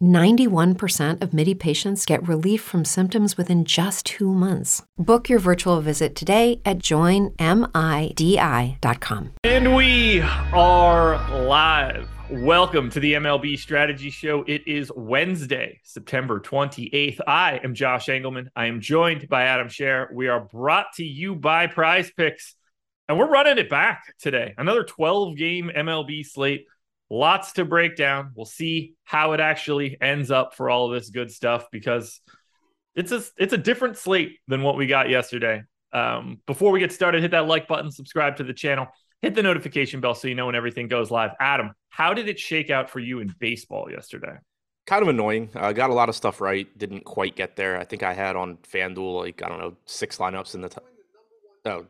91% of MIDI patients get relief from symptoms within just two months. Book your virtual visit today at joinmidi.com. And we are live. Welcome to the MLB Strategy Show. It is Wednesday, September 28th. I am Josh Engelman. I am joined by Adam Scher. We are brought to you by PrizePicks, and we're running it back today. Another 12 game MLB slate lots to break down. We'll see how it actually ends up for all of this good stuff because it's a it's a different slate than what we got yesterday. Um, before we get started, hit that like button, subscribe to the channel, hit the notification bell so you know when everything goes live. Adam, how did it shake out for you in baseball yesterday? Kind of annoying. I uh, got a lot of stuff right. Didn't quite get there. I think I had on FanDuel like I don't know six lineups in the. T- oh,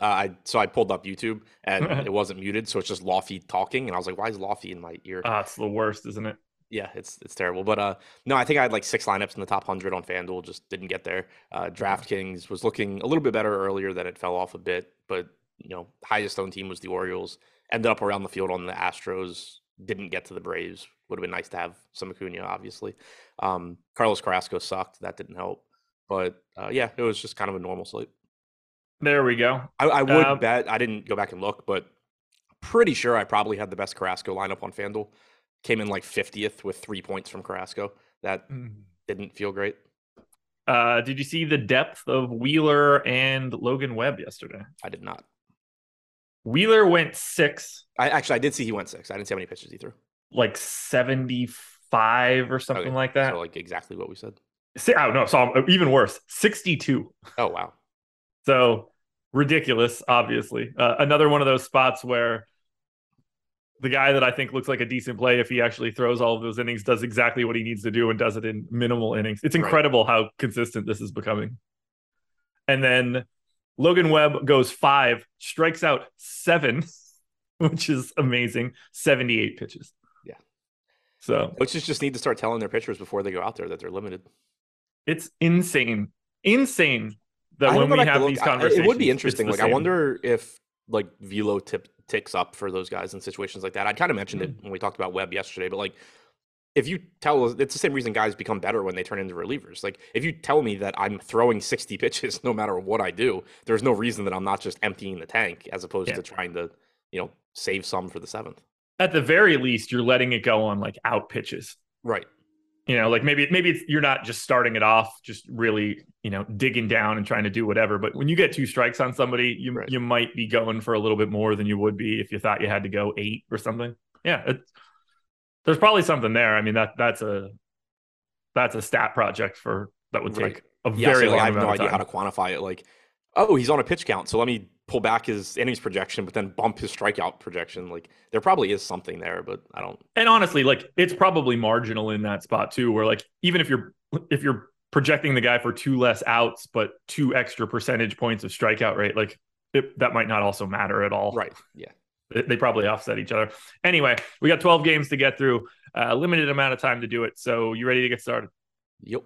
uh, I so I pulled up YouTube and it wasn't muted, so it's just Lofty talking, and I was like, "Why is Lofty in my ear?" Ah, it's the worst, isn't it? Yeah, it's it's terrible. But uh, no, I think I had like six lineups in the top hundred on FanDuel, just didn't get there. Uh, DraftKings was looking a little bit better earlier, then it fell off a bit. But you know, highest owned team was the Orioles. Ended up around the field on the Astros. Didn't get to the Braves. Would have been nice to have some Acuna, obviously. Um, Carlos Carrasco sucked. That didn't help. But uh, yeah, it was just kind of a normal slate. There we go. I, I would um, bet. I didn't go back and look, but pretty sure I probably had the best Carrasco lineup on FanDuel. Came in like 50th with three points from Carrasco. That mm. didn't feel great. Uh, did you see the depth of Wheeler and Logan Webb yesterday? I did not. Wheeler went six. I actually I did see he went six. I didn't see how many pitches he threw. Like 75 or something okay. like that. So like exactly what we said. Oh no, so even worse, 62. Oh wow. So ridiculous, obviously. Uh, another one of those spots where the guy that I think looks like a decent play if he actually throws all of those innings does exactly what he needs to do and does it in minimal innings. It's incredible right. how consistent this is becoming. And then Logan Webb goes five, strikes out seven, which is amazing. 78 pitches. Yeah. So coaches just need to start telling their pitchers before they go out there that they're limited. It's insane. Insane that when we have these conversations, it would be interesting. Like, same. I wonder if like velo tip ticks up for those guys in situations like that. I kind of mentioned mm-hmm. it when we talked about Webb yesterday, but like if you tell it's the same reason guys become better when they turn into relievers. Like if you tell me that I'm throwing 60 pitches no matter what I do, there's no reason that I'm not just emptying the tank as opposed yeah. to trying to, you know, save some for the seventh. At the very least, you're letting it go on like out pitches. Right. You know, like maybe maybe you're not just starting it off, just really you know digging down and trying to do whatever. But when you get two strikes on somebody, you right. you might be going for a little bit more than you would be if you thought you had to go eight or something. Yeah, there's probably something there. I mean that that's a that's a stat project for that would take right. a yeah, very so, long. I have no idea how to quantify it. Like, oh, he's on a pitch count, so let me pull back his innings projection, but then bump his strikeout projection. Like there probably is something there, but I don't. And honestly, like it's probably marginal in that spot too, where like even if you're if you're projecting the guy for two less outs but two extra percentage points of strikeout rate, like it, that might not also matter at all. Right. Yeah. They, probably offset each other. Anyway, we got 12 games to get through, a uh, limited amount of time to do it. So you ready to get started? Yep.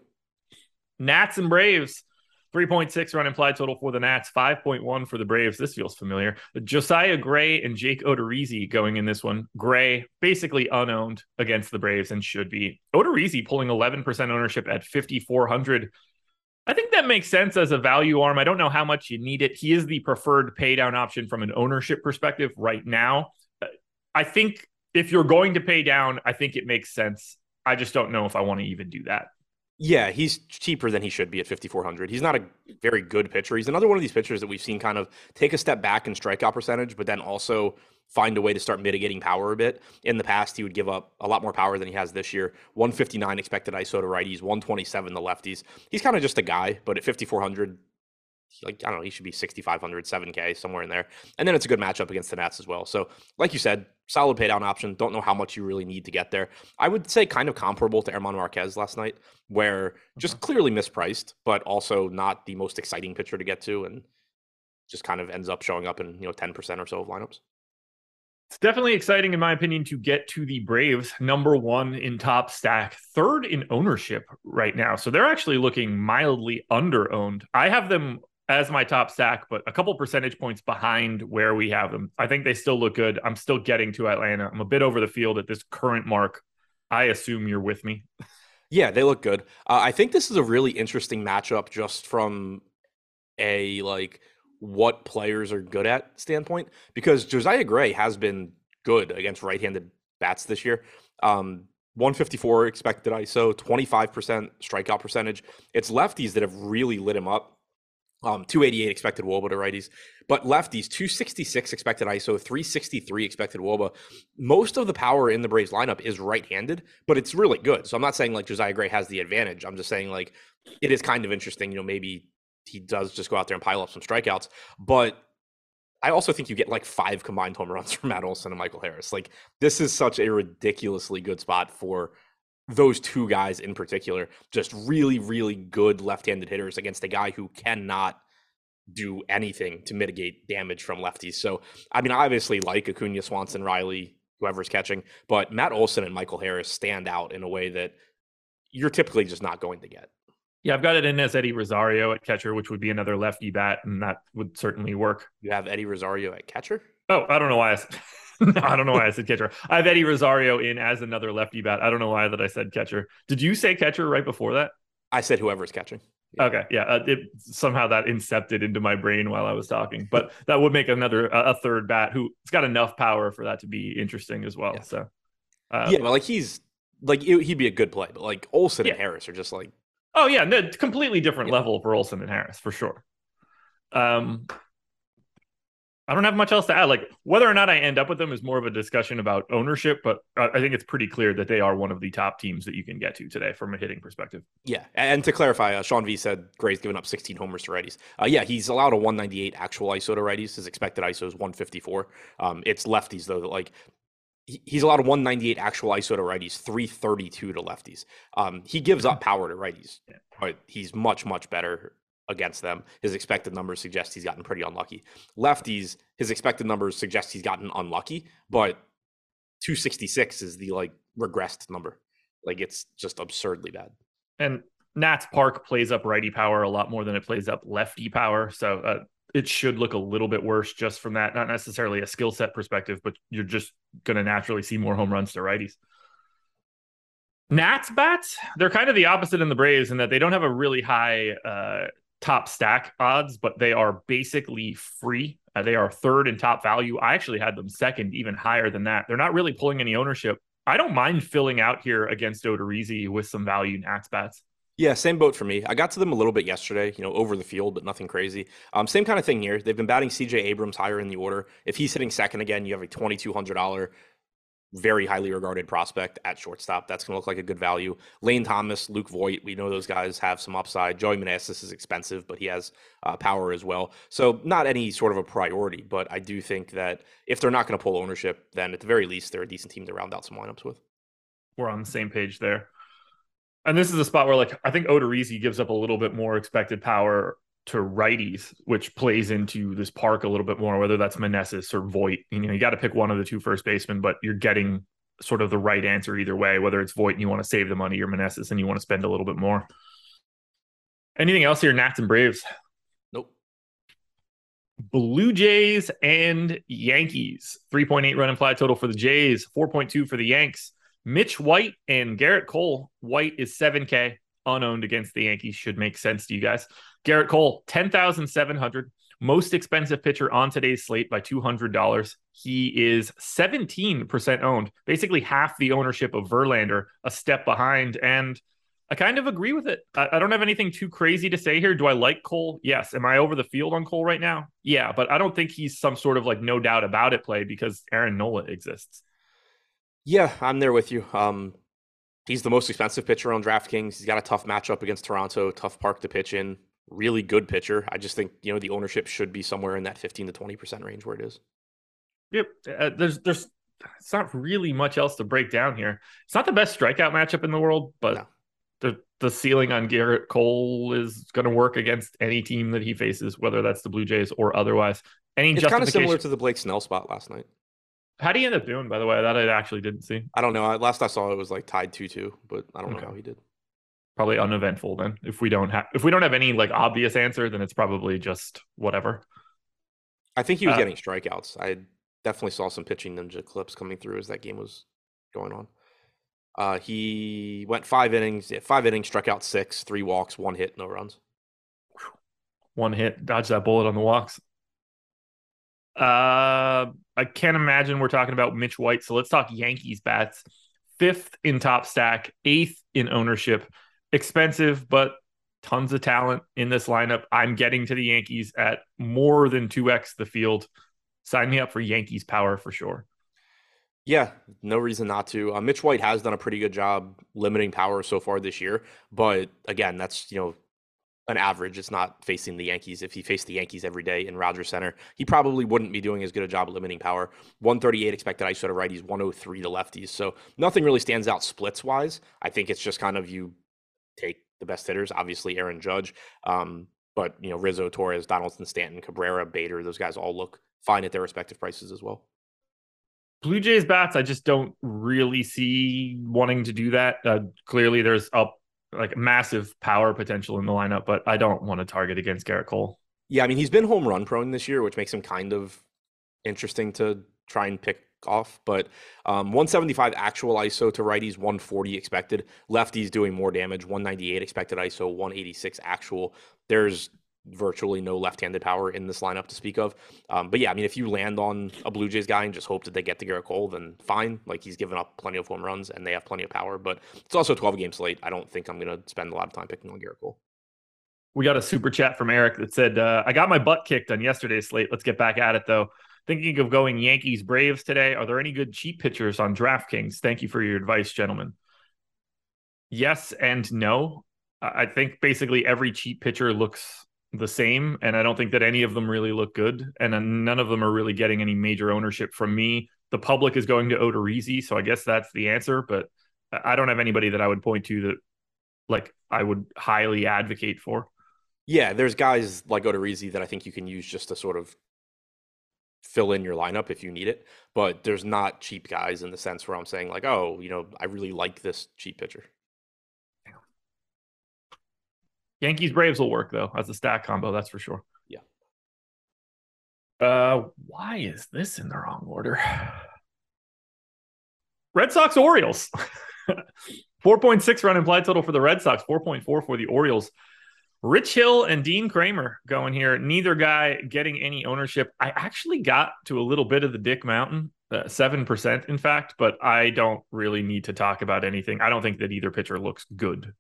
Nats and Braves 3.6 run implied total for the Nats, 5.1 for the Braves. This feels familiar. Josiah Gray and Jake Odorizzi going in this one. Gray basically unowned against the Braves and should be. Odorizzi pulling 11% ownership at 5,400. I think that makes sense as a value arm. I don't know how much you need it. He is the preferred pay down option from an ownership perspective right now. I think if you're going to pay down, I think it makes sense. I just don't know if I want to even do that. Yeah, he's cheaper than he should be at 5400. He's not a very good pitcher. He's another one of these pitchers that we've seen kind of take a step back in strikeout percentage, but then also find a way to start mitigating power a bit. In the past, he would give up a lot more power than he has this year. 159 expected ISO to righties, 127 the lefties. He's kind of just a guy, but at 5400, like I don't know, he should be 6,500, 7K somewhere in there. And then it's a good matchup against the Nats as well. So, like you said, solid paydown option. Don't know how much you really need to get there. I would say kind of comparable to German Marquez last night, where just mm-hmm. clearly mispriced, but also not the most exciting pitcher to get to, and just kind of ends up showing up in you know 10% or so of lineups. It's definitely exciting, in my opinion, to get to the Braves number one in top stack, third in ownership right now. So they're actually looking mildly under owned. I have them as my top stack, but a couple percentage points behind where we have them. I think they still look good. I'm still getting to Atlanta. I'm a bit over the field at this current mark. I assume you're with me. Yeah, they look good. Uh, I think this is a really interesting matchup just from a like what players are good at standpoint because Josiah Gray has been good against right-handed bats this year. Um, 154 expected ISO, 25% strikeout percentage. It's lefties that have really lit him up um, 288 expected wOBA to righties, but lefties 266 expected ISO, 363 expected wOBA. Most of the power in the Braves lineup is right-handed, but it's really good. So I'm not saying like Josiah Gray has the advantage. I'm just saying like it is kind of interesting. You know, maybe he does just go out there and pile up some strikeouts, but I also think you get like five combined home runs from Matt Olson and Michael Harris. Like this is such a ridiculously good spot for those two guys in particular, just really, really good left-handed hitters against a guy who cannot do anything to mitigate damage from lefties. So, I mean, I obviously like Acuna, Swanson, Riley, whoever's catching, but Matt Olson and Michael Harris stand out in a way that you're typically just not going to get. Yeah, I've got it in as Eddie Rosario at catcher, which would be another lefty bat, and that would certainly work. You have Eddie Rosario at catcher? Oh, I don't know why I I don't know why I said catcher. I have Eddie Rosario in as another lefty bat. I don't know why that I said catcher. Did you say catcher right before that? I said whoever's catching. Okay, yeah. Uh, it somehow that incepted into my brain while I was talking, but that would make another a third bat who's got enough power for that to be interesting as well. Yeah. So, uh, yeah, well, like he's like he'd be a good play, but like Olson yeah. and Harris are just like, oh yeah, no, completely different yeah. level for Olson and Harris for sure. Um, I don't have much else to add. Like whether or not I end up with them is more of a discussion about ownership, but I think it's pretty clear that they are one of the top teams that you can get to today from a hitting perspective. Yeah, and to clarify, uh, Sean V said Gray's given up 16 homers to righties. Uh, yeah, he's allowed a 198 actual ISO to righties. His expected ISO is 154. Um, it's lefties though that like he's allowed a 198 actual ISO to righties, 332 to lefties. Um, he gives up power to righties, but he's much much better against them. His expected numbers suggest he's gotten pretty unlucky. Lefties, his expected numbers suggest he's gotten unlucky, but 266 is the like regressed number. Like it's just absurdly bad. And Nats Park plays up righty power a lot more than it plays up lefty power. So uh, it should look a little bit worse just from that. Not necessarily a skill set perspective, but you're just going to naturally see more home runs to righties. Nats bats, they're kind of the opposite in the Braves in that they don't have a really high uh, top stack odds, but they are basically free. Uh, they are third in top value. I actually had them second, even higher than that. They're not really pulling any ownership. I don't mind filling out here against Odorizzi with some value Nats bats. Yeah, same boat for me. I got to them a little bit yesterday, you know, over the field, but nothing crazy. Um, same kind of thing here. They've been batting CJ Abrams higher in the order. If he's hitting second again, you have a $2,200 very highly regarded prospect at shortstop. That's going to look like a good value. Lane Thomas, Luke Voit, we know those guys have some upside. Joey Meneses is expensive, but he has uh, power as well. So not any sort of a priority, but I do think that if they're not going to pull ownership, then at the very least, they're a decent team to round out some lineups with. We're on the same page there. And this is a spot where, like, I think Odorizzi gives up a little bit more expected power to righties, which plays into this park a little bit more, whether that's Meneses or Voit. You know, you got to pick one of the two first basemen, but you're getting sort of the right answer either way, whether it's Voit and you want to save the money or Meneses and you want to spend a little bit more. Anything else here? Nats and Braves. Nope. Blue Jays and Yankees. 3.8 run implied total for the Jays, 4.2 for the Yanks. Mitch White and Gerrit Cole. White is 7K unowned against the Yankees. Should make sense to you guys. Gerrit Cole, 10,700. Most expensive pitcher on today's slate by $200. He is 17% owned, basically half the ownership of Verlander, a step behind. And I kind of agree with it. I, I, don't have anything too crazy to say here. Do I like Cole? Yes. Am I over the field on Cole right now? Yeah, but I don't think he's some sort of like no doubt about it play because Aaron Nola exists. Yeah, I'm there with you. Um, he's the most expensive pitcher on DraftKings. He's got a tough matchup against Toronto, tough park to pitch in. Really good pitcher. I just think you know the ownership should be somewhere in that 15 to 20 percent range where it is. Yep, uh, there's there's it's not really much else to break down here. It's not the best strikeout matchup in the world, but no the the ceiling on Gerrit Cole is going to work against any team that he faces, whether that's the Blue Jays or otherwise. Any it's kind of similar to the Blake Snell spot last night. How do you end up doing, by the way? That I actually didn't see. I don't know. Last I saw it was like tied two two, but I don't okay. know how he did. Probably uneventful then. If we don't have if we don't have any like obvious answer, then it's probably just whatever. I think he was uh, getting strikeouts. I definitely saw some pitching ninja clips coming through as that game was going on. Uh, he went five innings, yeah, five innings, struck out six, three walks, one hit, no runs. One hit, dodge that bullet on the walks. Uh, I can't imagine we're talking about Mitch White. So let's talk Yankees bats. Fifth in top stack, eighth in ownership. Expensive, but tons of talent in this lineup. I'm getting to the Yankees at more than 2x the field. Sign me up for Yankees power for sure. Yeah, no reason not to. Uh, Mitch White has done a pretty good job limiting power so far this year, but again, that's you know an average. It's not facing the Yankees. If he faced the Yankees every day in Rogers Centre, he probably wouldn't be doing as good a job limiting power. 138 expected ISO to righties, 103 to lefties. So nothing really stands out splits wise. I think it's just kind of you take the best hitters. Obviously, Aaron Judge, um, but you know Rizzo, Torres, Donaldson, Stanton, Cabrera, Bader. Those guys all look fine at their respective prices as well. Blue Jays bats, I just don't really see wanting to do that. Uh, clearly, there's up like massive power potential in the lineup, but I don't want to target against Gerrit Cole. Yeah, I mean he's been home run prone this year, which makes him kind of interesting to try and pick off. But um, 175 actual ISO to righties, 140 expected. Lefties doing more damage, 198 expected ISO, 186 actual. There's virtually no left-handed power in this lineup to speak of. Um, but yeah, I mean, if you land on a Blue Jays guy and just hope that they get to Gerrit Cole, then fine. Like he's given up plenty of home runs and they have plenty of power. But it's also 12 games late. I don't think I'm going to spend a lot of time picking on Gerrit Cole. We got a super chat from Eric that said, uh, "I got my butt kicked on yesterday's slate. Let's get back at it though." Thinking of going Yankees Braves today. Are there any good cheap pitchers on DraftKings? Thank you for your advice, gentlemen. Yes and no. I think basically every cheap pitcher looks the same, and I don't think that any of them really look good, and none of them are really getting any major ownership from me. The public is going to Odorizzi, so I guess that's the answer. But I don't have anybody that I would point to that, like, I would highly advocate for. Yeah, there's guys like Odorizzi that I think you can use just to sort of fill in your lineup if you need it. But there's not cheap guys in the sense where I'm saying like, oh, you know, I really like this cheap pitcher. Yankees Braves will work though as a stack combo, that's for sure. Yeah. Uh, why is this in the wrong order? Red Sox Orioles. 4.6 run implied total for the Red Sox, 4.4 for the Orioles. Rich Hill and Dean Kremer going here. Neither guy getting any ownership. I actually got to a little bit of the Dick Mountain, uh, seven percent, in fact, but I don't really need to talk about anything. I don't think that either pitcher looks good.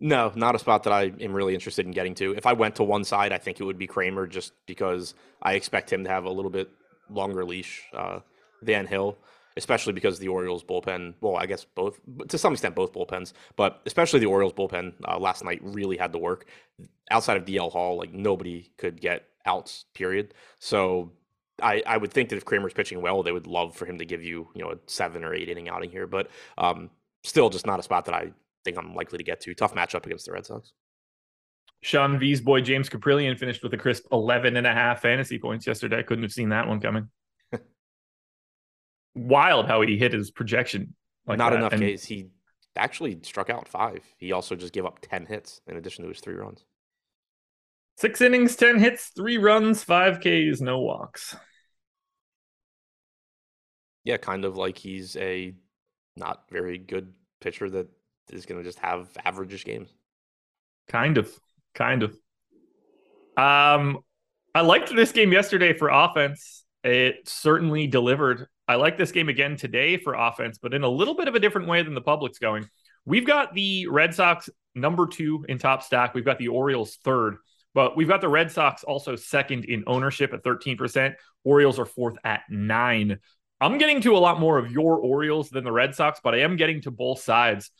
No, not a spot that I am really interested in getting to. If I went to one side, I think it would be Kremer, just because I expect him to have a little bit longer leash uh, than Hill, especially because the Orioles bullpen, well, I guess both, to some extent, both bullpens, but especially the Orioles bullpen uh, last night really had to work. Outside of DL Hall, like nobody could get outs, period. So I, I would think that if Kremer's pitching well, they would love for him to give you, you know, a seven or eight inning outing here, but um, still just not a spot that I think I'm likely to get to. Tough matchup against the Red Sox. Sean V's boy James Kaprielian finished with a crisp 11 and a half fantasy points yesterday. Couldn't have seen that one coming. Wild how he hit his projection. Like Not that. enough and, He actually struck out five. He also just gave up 10 hits in addition to his three runs. Six innings, 10 hits, three runs, five Ks, no walks. Yeah, kind of like he's a not very good pitcher that is going to just have averageish games. Kind of. Kind of. Um, I liked this game yesterday for offense. It certainly delivered. I like this game again today for offense, but in a little bit of a different way than the public's going. We've got the Red Sox number two in top stack. We've got the Orioles third. But we've got the Red Sox also second in ownership at 13%. Orioles are fourth at nine. I'm getting to a lot more of your Orioles than the Red Sox, but I am getting to both sides.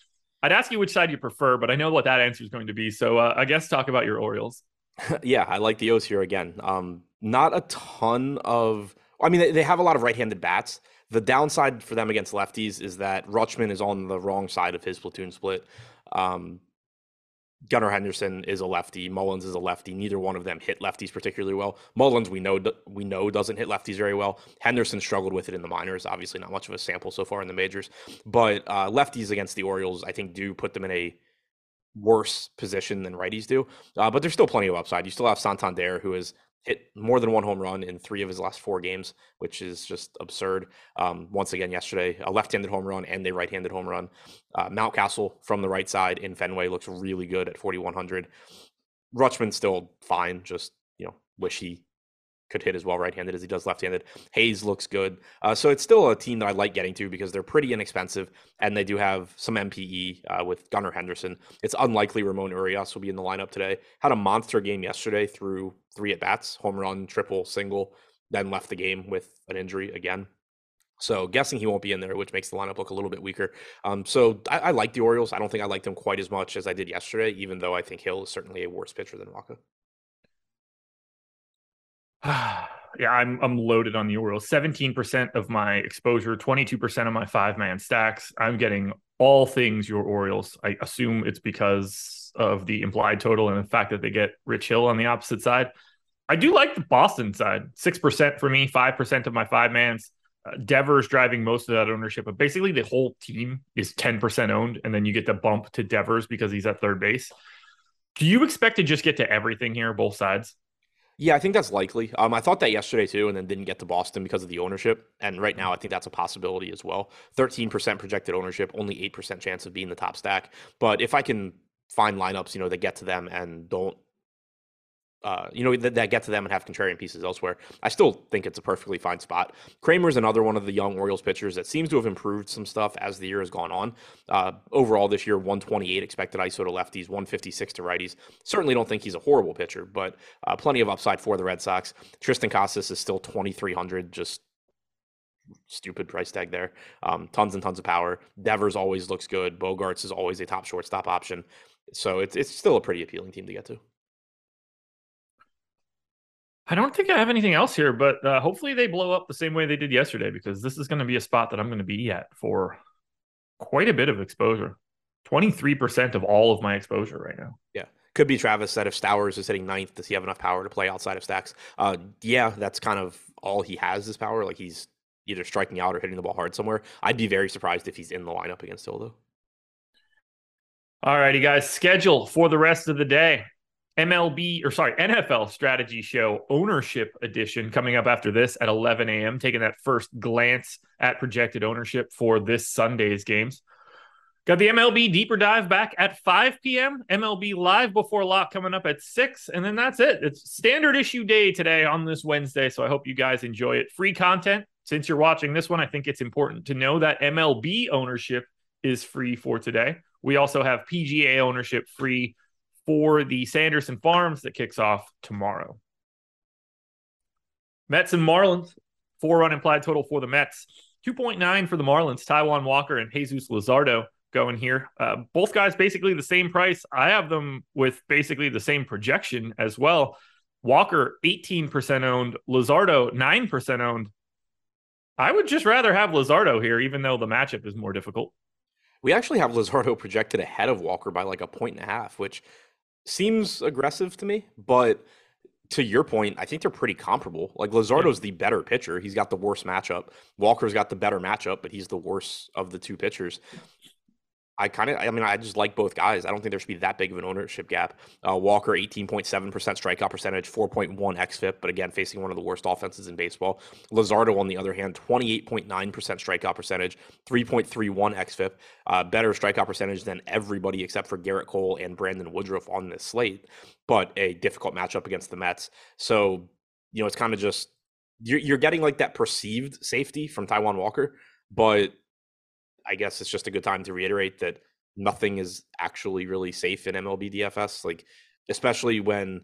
I'd ask you which side you prefer, but I know what that answer is going to be. So uh, I guess talk about your Orioles. yeah, I like the O's here again. Um, not a ton of. I mean, they, have a lot of right-handed bats. The downside for them against lefties is that Rutschman is on the wrong side of his platoon split. Um, Gunnar Henderson is a lefty. Mullins is a lefty. Neither one of them hit lefties particularly well. Mullins, we know we know doesn't hit lefties very well. Henderson struggled with it in the minors. Obviously, not much of a sample so far in the majors. But uh, lefties against the Orioles, I think, do put them in a worse position than righties do. Uh, but there's still plenty of upside. You still have Santander, who has hit more than one home run in three of his last four games, which is just absurd. Um, once again, yesterday, a left-handed home run and a right-handed home run. Uh, Mountcastle from the right side in Fenway looks really good at 4,100. Rutschman still fine. Just you know, wish he could hit as well right-handed as he does left-handed. Hayes looks good. Uh, so it's still a team that I like getting to because they're pretty inexpensive and they do have some MPE uh, with Gunnar Henderson. It's unlikely Ramon Urias will be in the lineup today. Had a monster game yesterday through three at bats, home run, triple, single, then left the game with an injury again. So guessing he won't be in there, which makes the lineup look a little bit weaker. Um, so I, I like the Orioles. I don't think I like them quite as much as I did yesterday, even though I think Hill is certainly a worse pitcher than Wacha. yeah, I'm I'm loaded on the Orioles. 17% of my exposure, 22% of my five man stacks. I'm getting all things your Orioles. I assume it's because of the implied total and the fact that they get Rich Hill on the opposite side. I do like the Boston side. 6% for me, 5% of my five mans. Uh, Devers driving most of that ownership, but basically the whole team is 10% owned. And then you get the bump to Devers because he's at third base. Do you expect to just get to everything here, both sides? Yeah, I think that's likely. Um, I thought that yesterday too, and then didn't get to Boston because of the ownership. And right now, I think that's a possibility as well. Thirteen percent projected ownership, only eight percent chance of being the top stack. But if I can find lineups, you know, that get to them and don't uh, you know, that, that, get to them and have contrarian pieces elsewhere. I still think it's a perfectly fine spot. Kremer's another one of the young Orioles pitchers that seems to have improved some stuff as the year has gone on. Uh, overall, this year, 128 expected ISO to lefties, 156 to righties. Certainly don't think he's a horrible pitcher, but uh, plenty of upside for the Red Sox. Triston Casas is still 2,300, just stupid price tag there. Um, tons and tons of power. Devers always looks good. Bogaerts is always a top shortstop option. So it's it's still a pretty appealing team to get to. I don't think I have anything else here, but uh, hopefully they blow up the same way they did yesterday because this is going to be a spot that I'm going to be at for quite a bit of exposure. 23% of all of my exposure right now. Yeah. Could be Travis that if Stowers is hitting ninth, does he have enough power to play outside of stacks? Uh, yeah, that's kind of all he has is power. Like he's either striking out or hitting the ball hard somewhere. I'd be very surprised if he's in the lineup against Hill, though. All righty, guys. Schedule for the rest of the day. MLB or sorry, NFL strategy show ownership edition coming up after this at 11 a.m. Taking that first glance at projected ownership for this Sunday's games. Got the MLB deeper dive back at 5 p.m. MLB live before lock coming up at 6. And then that's it. It's standard issue day today on this Wednesday. So I hope you guys enjoy it. Free content. Since you're watching this one, I think it's important to know that MLB ownership is free for today. We also have PGA ownership free for the Sanderson Farms that kicks off tomorrow. Mets and Marlins, four run implied total for the Mets, 2.9 for the Marlins, Taijuan Walker and Jesus Luzardo going here. Uh, both guys basically the same price. I have them with basically the same projection as well. Walker 18% owned, Luzardo 9% owned. I would just rather have Luzardo here, even though the matchup is more difficult. We actually have Luzardo projected ahead of Walker by like a point and a half, which seems aggressive to me, but to your point, I think they're pretty comparable. Like Luzardo's the better pitcher. He's got the worst matchup. Walker's got the better matchup, but he's the worst of the two pitchers. I kind of, I mean, I just like both guys. I don't think there should be that big of an ownership gap. Uh, Walker, 18.7% strikeout percentage, 4.1 xFIP, but again, facing one of the worst offenses in baseball. Luzardo, on the other hand, 28.9% strikeout percentage, 3.31 xFIP, uh, better strikeout percentage than everybody except for Gerrit Cole and Brandon Woodruff on this slate, but a difficult matchup against the Mets. So, you know, it's kind of just, you're, you're getting like that perceived safety from Taijuan Walker, but I guess it's just a good time to reiterate that nothing is actually really safe in MLB DFS. Like, especially when,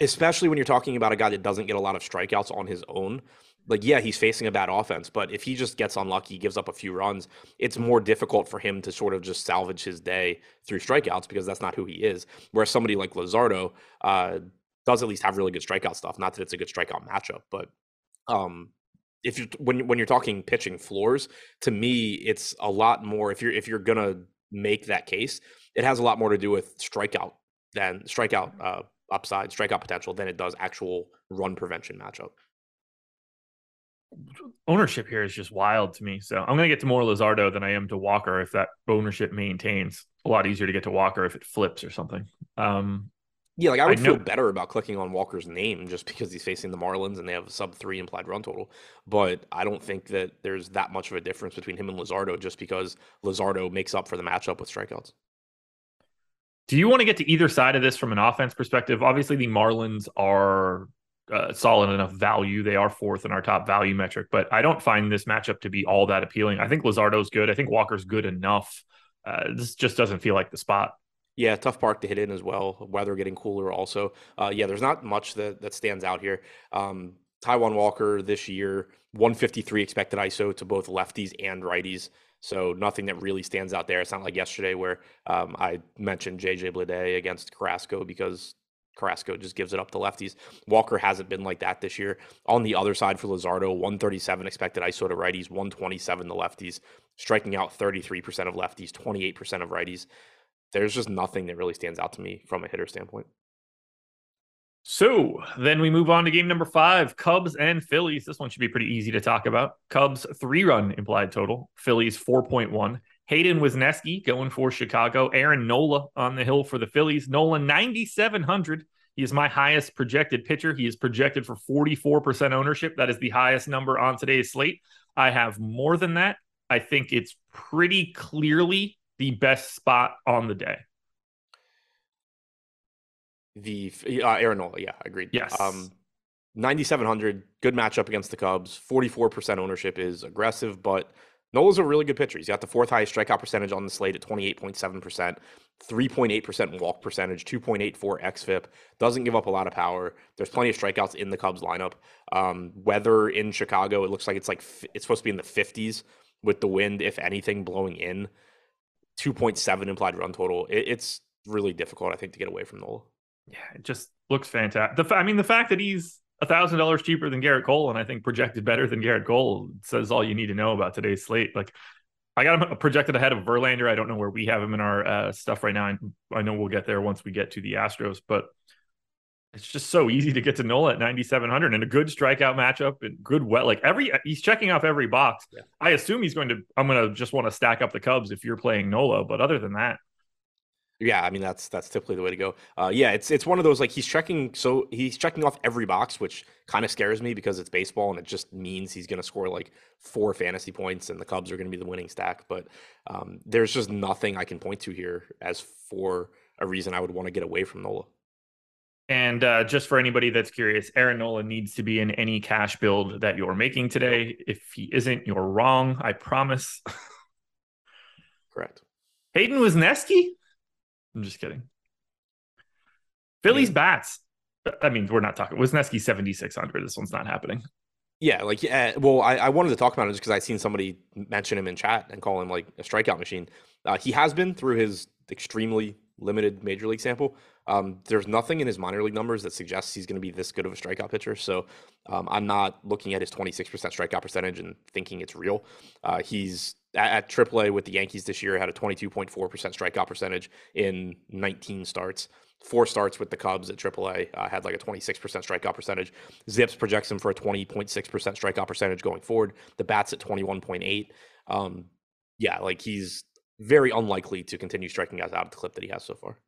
especially when you're talking about a guy that doesn't get a lot of strikeouts on his own. Like, yeah, he's facing a bad offense, but if he just gets unlucky, gives up a few runs, it's more difficult for him to sort of just salvage his day through strikeouts because that's not who he is. Whereas somebody like Luzardo uh, does at least have really good strikeout stuff. Not that it's a good strikeout matchup, but um, if you when when you're talking pitching floors, to me, it's a lot more. If you're if you're gonna make that case, it has a lot more to do with strikeout than strikeout uh, upside, strikeout potential than it does actual run prevention matchup. Ownership here is just wild to me. So I'm to get to more Luzardo than I am to Walker if that ownership maintains. A lot easier to get to Walker if it flips or something. Um, yeah, like I would I feel better about clicking on Walker's name just because he's facing the Marlins and they have a sub three implied run total. But I don't think that there's that much of a difference between him and Luzardo just because Luzardo makes up for the matchup with strikeouts. Do you want to get to either side of this from an offense perspective? Obviously, the Marlins are uh, solid enough value. They are fourth in our top value metric, but I don't find this matchup to be all that appealing. I think Luzardo's good. I think Walker's good enough. Uh, this just doesn't feel like the spot. Yeah, tough park to hit in as well. Weather getting cooler also. Uh, yeah, there's not much that that stands out here. Um, Taijuan Walker this year, 153 expected ISO to both lefties and righties. So nothing that really stands out there. It's not like yesterday where um, I mentioned JJ Bleday against Carrasco because Carrasco just gives it up to lefties. Walker hasn't been like that this year. On the other side for Luzardo, 137 expected ISO to righties, 127 to lefties, striking out 33% of lefties, 28% of righties there's just nothing that really stands out to me from a hitter standpoint. So then we move on to game number five Cubs and Phillies. This one should be pretty easy to talk about. Cubs three run implied total, Phillies 4.1. Hayden Wesneski going for Chicago. Aaron Nola on the hill for the Phillies. Nola 9,700. He is my highest projected pitcher. He is projected for 44% ownership. That is the highest number on today's slate. I have more than that. I think it's pretty clearly the best spot on the day? The uh, Aaron Nola, yeah, agreed. Yes. Um, 9,700, good matchup against the Cubs. 44% ownership is aggressive, but Nola's a really good pitcher. He's got the fourth highest strikeout percentage on the slate at 28.7%, 3.8% walk percentage, 2.84 xFIP. Doesn't give up a lot of power. There's plenty of strikeouts in the Cubs lineup. Um, weather in Chicago, it looks like it's like it's supposed to be in the 50s with the wind, if anything, blowing in. 2.7 implied run total. It, it's really difficult, I think, to get away from Nola. Yeah, it just looks fantastic. The, I mean, the fact that he's thousand dollars cheaper than Gerrit Cole, and I think projected better than Gerrit Cole says all you need to know about today's slate. Like, I got him projected ahead of Verlander. I don't know where we have him in our uh, stuff right now. I know we'll get there once we get to the Astros, but it's just so easy to get to Nola at 9,700 and a good strikeout matchup and good wet. Like every, he's checking off every box. Yeah. I assume he's going to, I'm going to just want to stack up the Cubs if you're playing Nola. But other than that, yeah, I mean that's that's typically the way to go. Uh, yeah, it's it's one of those like he's checking so he's checking off every box, which kind of scares me because it's baseball and it just means he's going to score like four fantasy points and the Cubs are going to be the winning stack. But um, there's just nothing I can point to here as for a reason I would want to get away from Nola. And uh, just for anybody that's curious, Aaron Nola needs to be in any cash build that you're making today. If he isn't, you're wrong. I promise. Correct. Hayden Wesneski? I'm just kidding. Phillies yeah. bats. I mean, we're not talking. Wesneski 7,600. This one's not happening. Yeah, like, yeah. Well, I, I wanted to talk about it just because I'd seen somebody mention him in chat and call him like a strikeout machine. Uh, he has been through his extremely limited major league sample. Um, there's nothing in his minor league numbers that suggests he's going to be this good of a strikeout pitcher. So um, I'm not looking at his 26% strikeout percentage and thinking it's real. Uh, he's at, at AAA with the Yankees this year had a 22.4% strikeout percentage in 19 starts. Four starts with the Cubs at AAA uh, had like a 26% strikeout percentage. ZiPS projects him for a 20.6% strikeout percentage going forward. The bats at 21.8. Um, yeah, like he's very unlikely to continue striking guys out at the clip that he has so far.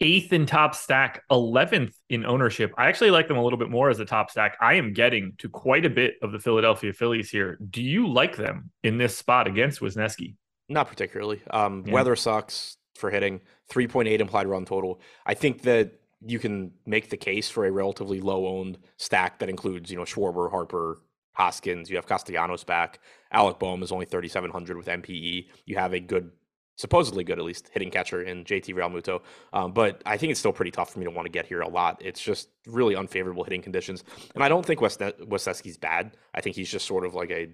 Eighth in top stack, 11th in ownership. I actually like them a little bit more as a top stack. I am getting to quite a bit of the Philadelphia Phillies here. Do you like them in this spot against Wesneski? Not particularly. Um, yeah. Weather sucks for hitting 3.8 implied run total. I think that you can make the case for a relatively low owned stack that includes, you know, Schwarber, Harper, Hoskins. You have Castellanos back. Alec Bohm is only 3,700 with MPE. You have a good, supposedly good at least, hitting catcher in JT Realmuto. Um, but I think it's still pretty tough for me to want to get here a lot. It's just really unfavorable hitting conditions. And I don't think West Wesneski's bad. I think he's just sort of like a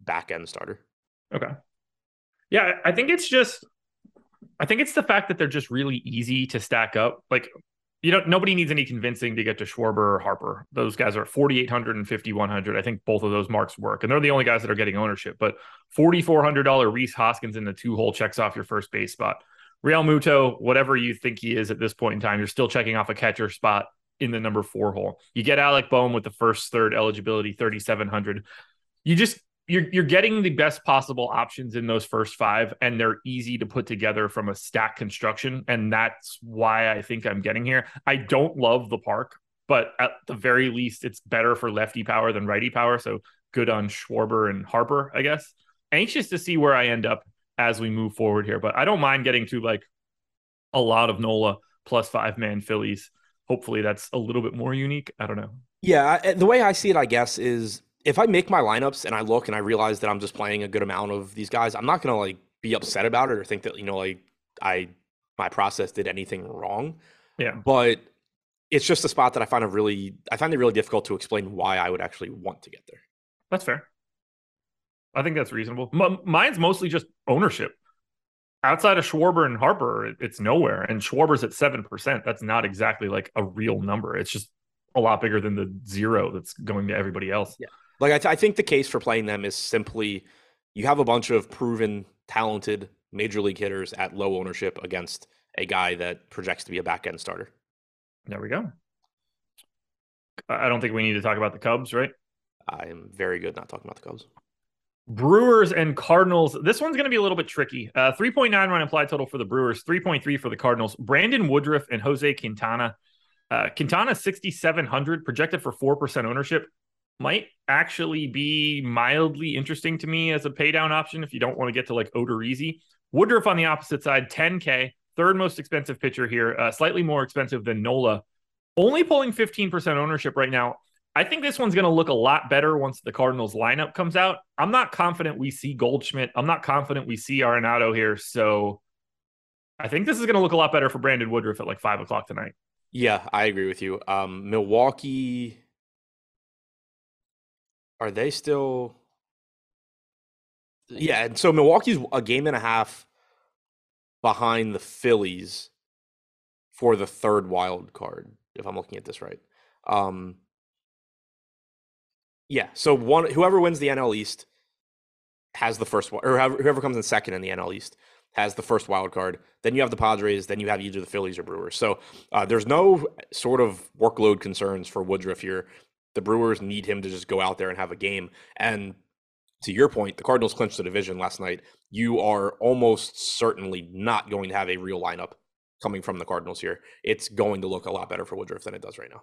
back end starter. Okay. Yeah, I think it's just I think it's the fact that they're just really easy to stack up. Like you know, nobody needs any convincing to get to Schwarber or Harper. Those guys are 4,800 and 5,100. I think both of those marks work. And they're the only guys that are getting ownership. But $4,400 Rhys Hoskins in the two hole checks off your first base spot. Realmuto, whatever you think he is at this point in time, you're still checking off a catcher spot in the number four hole. You get Alec Bohm with the first third eligibility, 3,700. You just you're you're getting the best possible options in those first five, and they're easy to put together from a stack construction, and that's why I think I'm getting here. I don't love the park, but at the very least, it's better for lefty power than righty power. So good on Schwarber and Harper, I guess. Anxious to see where I end up as we move forward here, but I don't mind getting to like a lot of Nola plus five man Phillies. Hopefully, that's a little bit more unique. I don't know. Yeah, the way I see it, I guess, is if I make my lineups and I look and I realize that I'm just playing a good amount of these guys, I'm not gonna like be upset about it or think that you know like I my process did anything wrong. Yeah. But it's just a spot that I find it really I find it really difficult to explain why I would actually want to get there. That's fair. I think that's reasonable. M- mine's mostly just ownership. Outside of Schwarber and Harper, it's nowhere. And Schwarber's at seven percent. That's not exactly like a real number. It's just a lot bigger than the zero that's going to everybody else. Yeah. Like I, th- I think the case for playing them is simply you have a bunch of proven, talented major league hitters at low ownership against a guy that projects to be a back end starter. There we go. I don't think we need to talk about the Cubs, right? I am very good not talking about the Cubs. Brewers and Cardinals. This one's going to be a little bit tricky. Uh, 3.9 run implied total for the Brewers, 3.3 for the Cardinals. Brandon Woodruff and Jose Quintana. Uh, Quintana 6,700 projected for 4% ownership might actually be mildly interesting to me as a pay down option if you don't want to get to like Odorizzi. Woodruff on the opposite side, 10K, third most expensive pitcher here, uh, slightly more expensive than Nola. Only pulling 15% ownership right now. I think this one's going to look a lot better once the Cardinals lineup comes out. I'm not confident we see Goldschmidt. I'm not confident we see Arenado here. So I think this is going to look a lot better for Brandon Woodruff at like five o'clock tonight. Yeah, I agree with you. Um, Milwaukee are they still? Yeah, and so Milwaukee's a game and a half behind the Phillies for the third wild card, if I'm looking at this right. Um, yeah, so one whoever wins the NL East has the first one, or whoever comes in second in the NL East has the first wild card. Then you have the Padres. Then you have either the Phillies or Brewers. So uh, there's no sort of workload concerns for Woodruff here the Brewers need him to just go out there and have a game. And to your point, the Cardinals clinched the division last night. You are almost certainly not going to have a real lineup coming from the Cardinals here. It's going to look a lot better for Woodruff than it does right now.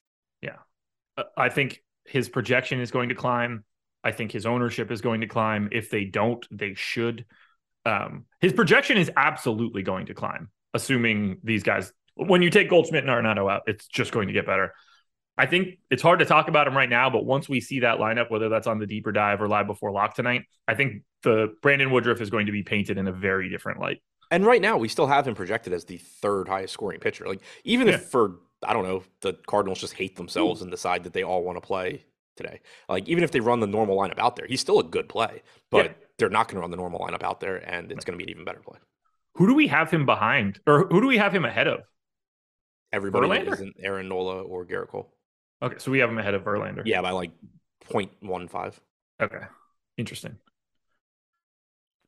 Uh, I think his projection is going to climb. I think his ownership is going to climb. If they don't, they should. Um, his projection is absolutely going to climb, assuming these guys. When you take Goldschmidt and Arenado out, it's just going to get better. I think it's hard to talk about him right now, but once we see that lineup, whether that's on the deeper dive or live before lock tonight, I think the Brandon Woodruff is going to be painted in a very different light. And right now, we still have him projected as the third highest scoring pitcher. Like, even yeah. if for, I don't know, the Cardinals just hate hmm. themselves Ooh. and decide that they all want to play today, like, even if they run the normal lineup out there, he's still a good play, but yeah. they're not going to run the normal lineup out there, and it's going to be an even better play. Who do we have him behind, or who do we have him ahead of? Everybody Verlander? isn't Aaron Nola or Gerrit Cole. Okay, so we have him ahead of Verlander. Yeah, by like 0.15. Okay, interesting.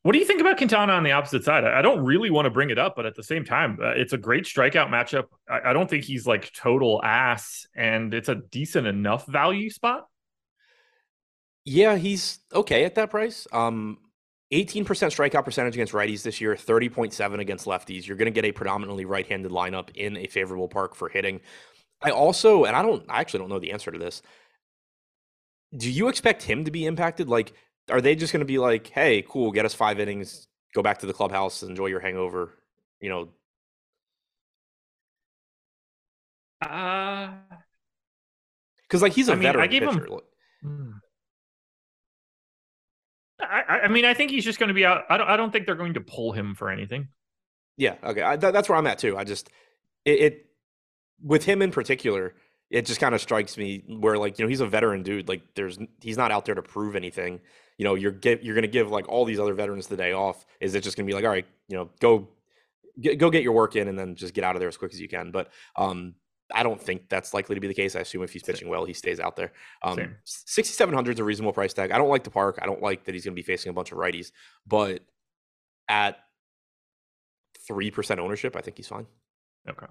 What do you think about Quintana on the opposite side? I don't really want to bring it up, but at the same time, uh, it's a great strikeout matchup. I, I, don't think he's like total ass, and it's a decent enough value spot. Yeah, he's okay at that price. Um, 18% strikeout percentage against righties this year, 30.7 against lefties. You're going to get a predominantly right-handed lineup in a favorable park for hitting. I also, and I don't, I actually don't know the answer to this. Do you expect him to be impacted? Like, are they just going to be like, "Hey, cool, get us five innings, go back to the clubhouse, enjoy your hangover," you know? Uh because like he's a I mean, veteran I gave pitcher. Him, hmm. I, I mean, I think he's just going to be out. I don't. I don't think they're going to pull him for anything. Yeah. Okay. I, that, that's where I'm at too. I just it, it with him in particular it just kind of strikes me where like you know he's a veteran dude like there's he's not out there to prove anything you know you're get you're going to give like all these other veterans the day off is it just going to be like all right you know go get, go get your work in and then just get out of there as quick as you can but um I don't think that's likely to be the case. I assume if he's pitching well, he stays out there. Um, 6,700 is a reasonable price tag. I don't like the park. I don't like that he's going to be facing a bunch of righties, but at 3% ownership, I think he's fine. Okay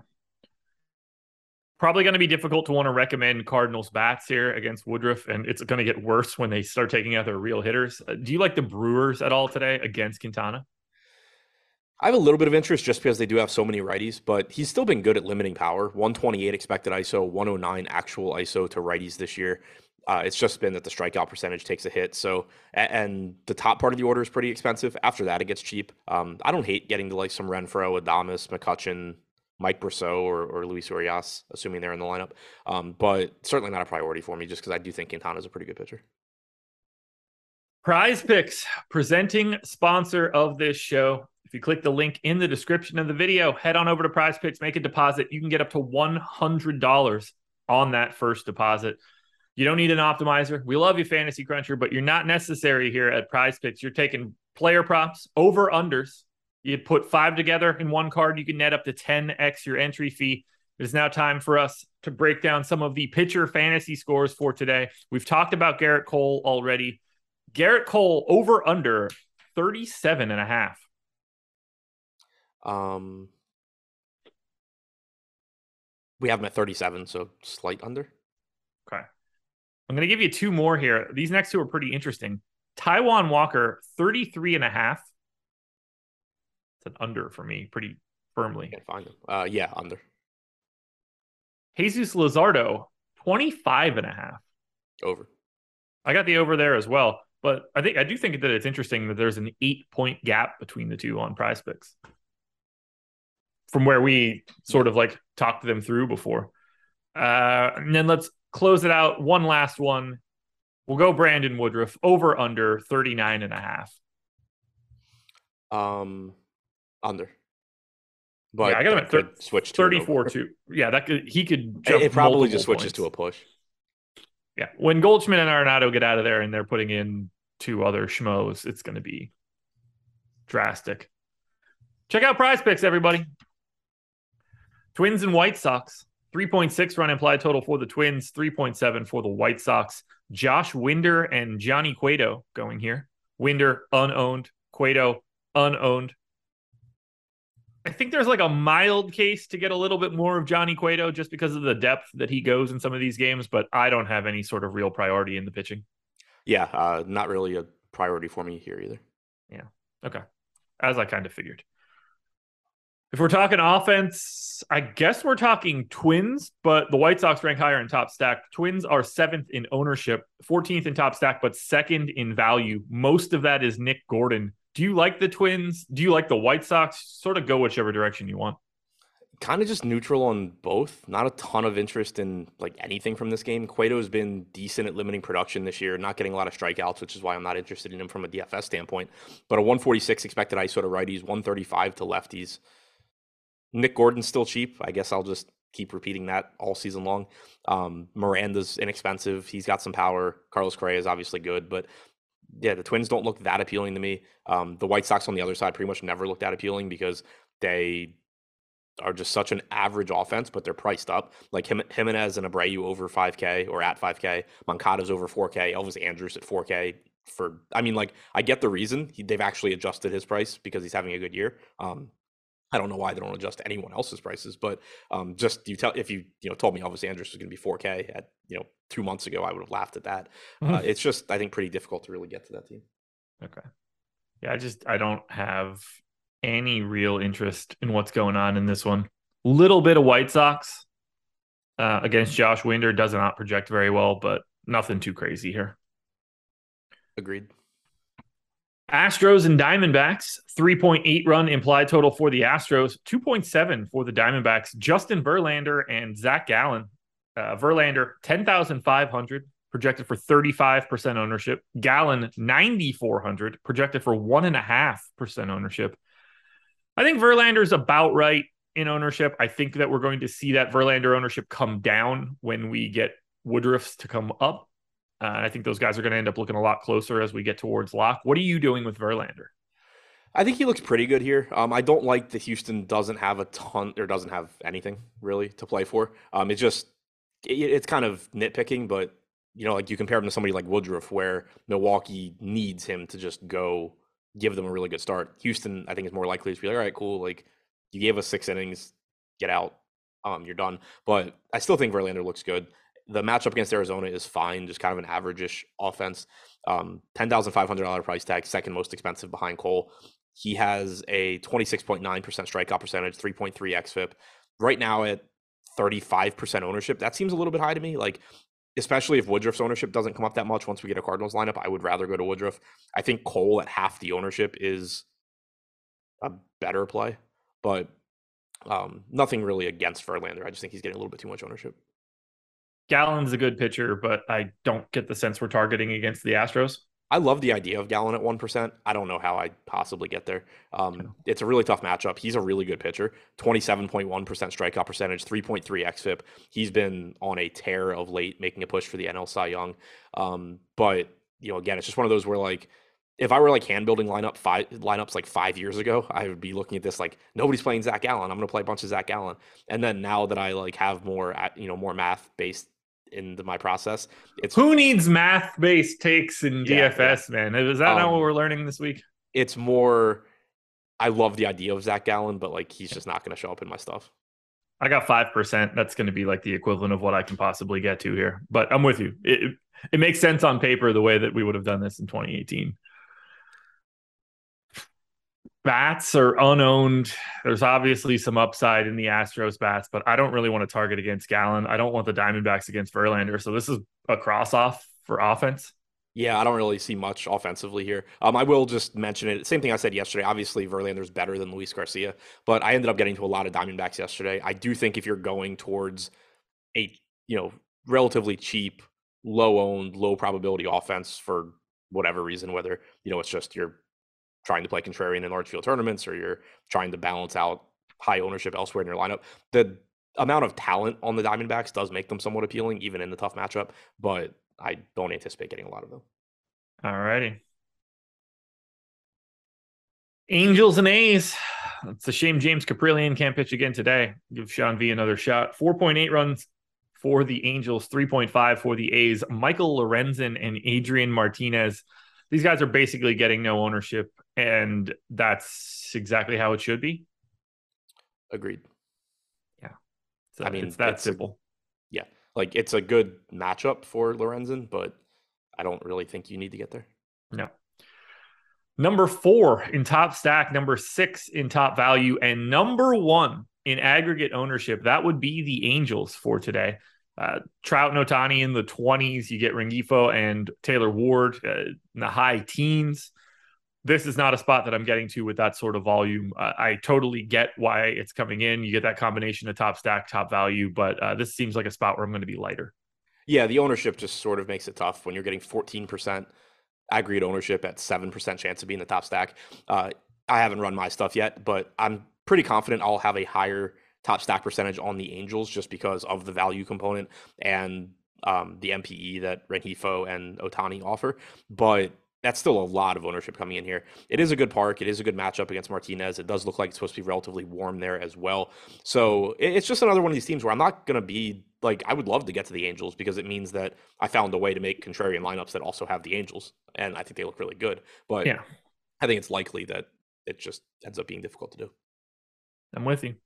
probably going to be difficult to want to recommend Cardinals bats here against Woodruff, and it's going to get worse when they start taking out their real hitters. Uh, do you like the Brewers at all today against Quintana? I have a little bit of interest just because they do have so many righties, but he's still been good at limiting power. 128 expected ISO, 109 actual ISO to righties this year. Uh, it's just been that the strikeout percentage takes a hit. So, and the top part of the order is pretty expensive. After that, it gets cheap. Um, I don't hate getting to like some Renfro, Adames, McCutchen, Mike Brosseau or, or Luis Urias, assuming they're in the lineup. Um, but certainly not a priority for me just because I do think Quintana is a pretty good pitcher. PrizePicks, presenting sponsor of this show. If you click the link in the description of the video, head on over to PrizePicks, make a deposit. You can get up to $100 on that first deposit. You don't need an optimizer. We love you, Fantasy Cruncher, but you're not necessary here at PrizePicks. You're taking player props, over unders, you put five together in one card, you can net up to 10x your entry fee. It is now time for us to break down some of the pitcher fantasy scores for today. We've talked about Gerrit Cole already. Gerrit Cole over under 37 and a half. Um, we have him at 37, so slight under. Okay. I'm going to give you two more here. These next two are pretty interesting. Taijuan Walker, 33 and a half. It's an under for me, pretty firmly. Can't find him. Uh, yeah, under. Jesus Luzardo, 25 and a half. Over. I got the over there as well. But I think I do think that it's interesting that there's an eight point gap between the two on PrizePicks from where we sort of like talked them through before. Uh, and then let's close it out. One last one. We'll go Brandon Woodruff over under 39 and a half. Um, under. But yeah, I got him at thir- switch 34 too. Yeah, that could he could jump It probably just switches points. to a push. Yeah. When Goldschmidt and Arenado get out of there and they're putting in two other schmoes, it's going to be drastic. Check out PrizePicks, everybody. Twins and White Sox. 3.6 run implied total for the Twins, 3.7 for the White Sox. Josh Winder and Johnny Cueto going here. Winder unowned, Cueto unowned. I think there's like a mild case to get a little bit more of Johnny Cueto just because of the depth that he goes in some of these games, but I don't have any sort of real priority in the pitching. Yeah, uh, not really a priority for me here either. Yeah. Okay. As I kind of figured. If we're talking offense, I guess we're talking Twins, but the White Sox rank higher in top stack. Twins are seventh in ownership, 14th in top stack, but second in value. Most of that is Nick Gordon. Do you like the Twins? Do you like the White Sox? Sort of go whichever direction you want. Kind of just neutral on both. Not a ton of interest in like anything from this game. Cueto's been decent at limiting production this year, not getting a lot of strikeouts, which is why I'm not interested in him from a DFS standpoint. But a 146 expected ISO to righties, 135 to lefties. Nick Gordon's still cheap. I guess I'll just keep repeating that all season long. Um, Miranda's inexpensive. He's got some power. Carlos Correa is obviously good, but yeah, the Twins don't look that appealing to me. Um, the White Sox on the other side pretty much never looked that appealing because they are just such an average offense, but they're priced up. Like Jimenez and Abreu over 5K or at 5K. Moncada's over 4K. Elvis Andrus at 4K. For I mean, like I get the reason he, they've actually adjusted his price because he's having a good year. Um, I don't know why they don't adjust anyone else's prices, but um, just you tell if you you know told me Elvis Andrus was going to be 4K at you know two months ago, I would have laughed at that. Mm-hmm. Uh, it's just I think pretty difficult to really get to that team. Okay, yeah, I just I don't have any real interest in what's going on in this one. Little bit of White Sox uh, against Josh Winder does not project very well, but nothing too crazy here. Agreed. Astros and Diamondbacks, 3.8 run implied total for the Astros, 2.7 for the Diamondbacks. Justin Verlander and Zach Gallen. Uh, Verlander, 10,500, projected for 35% ownership. Gallen, 9,400, projected for 1.5% ownership. I think Verlander's about right in ownership. I think that we're going to see that Verlander ownership come down when we get Woodruff's to come up. Uh, I think those guys are going to end up looking a lot closer as we get towards lock. What are you doing with Verlander? I think he looks pretty good here. Um, I don't like that Houston doesn't have a ton or doesn't have anything really to play for. Um, it's just it, it's kind of nitpicking, but you know, like you compare him to somebody like Woodruff, where Milwaukee needs him to just go give them a really good start. Houston, I think, is more likely to be like, all right, cool, like you gave us six innings, get out, um, you're done. But I still think Verlander looks good the matchup against Arizona is fine, just kind of an average-ish offense. Um, ten thousand five hundred dollar price tag, second most expensive behind Cole. He has a twenty six point nine percent strikeout percentage, three point three xFIP. Right now at thirty five percent ownership, that seems a little bit high to me. Like, especially if Woodruff's ownership doesn't come up that much once we get a Cardinals lineup, I would rather go to Woodruff. I think Cole at half the ownership is a better play, but um, nothing really against Verlander. I just think he's getting a little bit too much ownership. Gallen's a good pitcher, but I don't get the sense we're targeting against the Astros. I love the idea of Gallen at 1%. I don't know how I possibly get there. Um, it's a really tough matchup. He's a really good pitcher. 27.1% strikeout percentage, 3.3 xFIP. He's been on a tear of late, making a push for the NL Cy Young. Um, but, you know, again, it's just one of those where like, if I were like hand building lineup five lineups like five years ago, I would be looking at this like nobody's playing Zach Gallen. I'm going to play a bunch of Zach Gallen. And then now that I like have more, you know, more math based into my process. It's who needs math based takes in yeah, DFS, yeah. man. Is that um, not what we're learning this week? It's more. I love the idea of Zach Gallen, but like he's just not going to show up in my stuff. I got five percent. That's going to be like the equivalent of what I can possibly get to here. But I'm with you. It it makes sense on paper the way that we would have done this in 2018 bats are unowned. There's obviously some upside in the Astros bats, but I don't really want to target against Gallen. I don't want the Diamondbacks against Verlander. So this is a cross off for offense. Yeah, I don't really see much offensively here. Um, I will just mention it. Same thing I said yesterday. Obviously, Verlander's better than Luis Garcia, but I ended up getting to a lot of Diamondbacks yesterday. I do think if you're going towards a you know relatively cheap, low owned, low probability offense for whatever reason, whether you know it's just you're trying to play contrarian in large field tournaments or you're trying to balance out high ownership elsewhere in your lineup. The amount of talent on the Diamondbacks does make them somewhat appealing, even in the tough matchup, but I don't anticipate getting a lot of them. All righty. Angels and A's. It's a shame James Kaprielian can't pitch again today. Give Sean V another shot. 4.8 runs for the Angels, 3.5 for the A's. Michael Lorenzen and Adrian Martinez. These guys are basically getting no ownership and that's exactly how it should be. Agreed. Yeah. So I mean, it's that it's simple. A, yeah. Like it's a good matchup for Lorenzen, but I don't really think you need to get there. No. Number four in top stack, number six in top value, and number one in aggregate ownership. That would be the Angels for today. Uh, Trout and Ohtani in the 20s. You get Rengifo and Taylor Ward uh, in the high teens. This is not a spot that I'm getting to with that sort of volume. Uh, I totally get why it's coming in. You get that combination of top stack, top value, but uh, this seems like a spot where I'm going to be lighter. Yeah, the ownership just sort of makes it tough when you're getting 14% aggregate ownership at 7% chance of being the top stack. Uh, I haven't run my stuff yet, but I'm pretty confident I'll have a higher top stack percentage on the Angels just because of the value component and um, the MPE that Rengifo and Ohtani offer. But that's still a lot of ownership coming in here. It is a good park. It is a good matchup against Martinez. It does look like it's supposed to be relatively warm there as well. So it's just another one of these teams where I'm not going to be like, I would love to get to the Angels because it means that I found a way to make contrarian lineups that also have the Angels. And I think they look really good. But yeah. I think it's likely that it just ends up being difficult to do. I'm with you.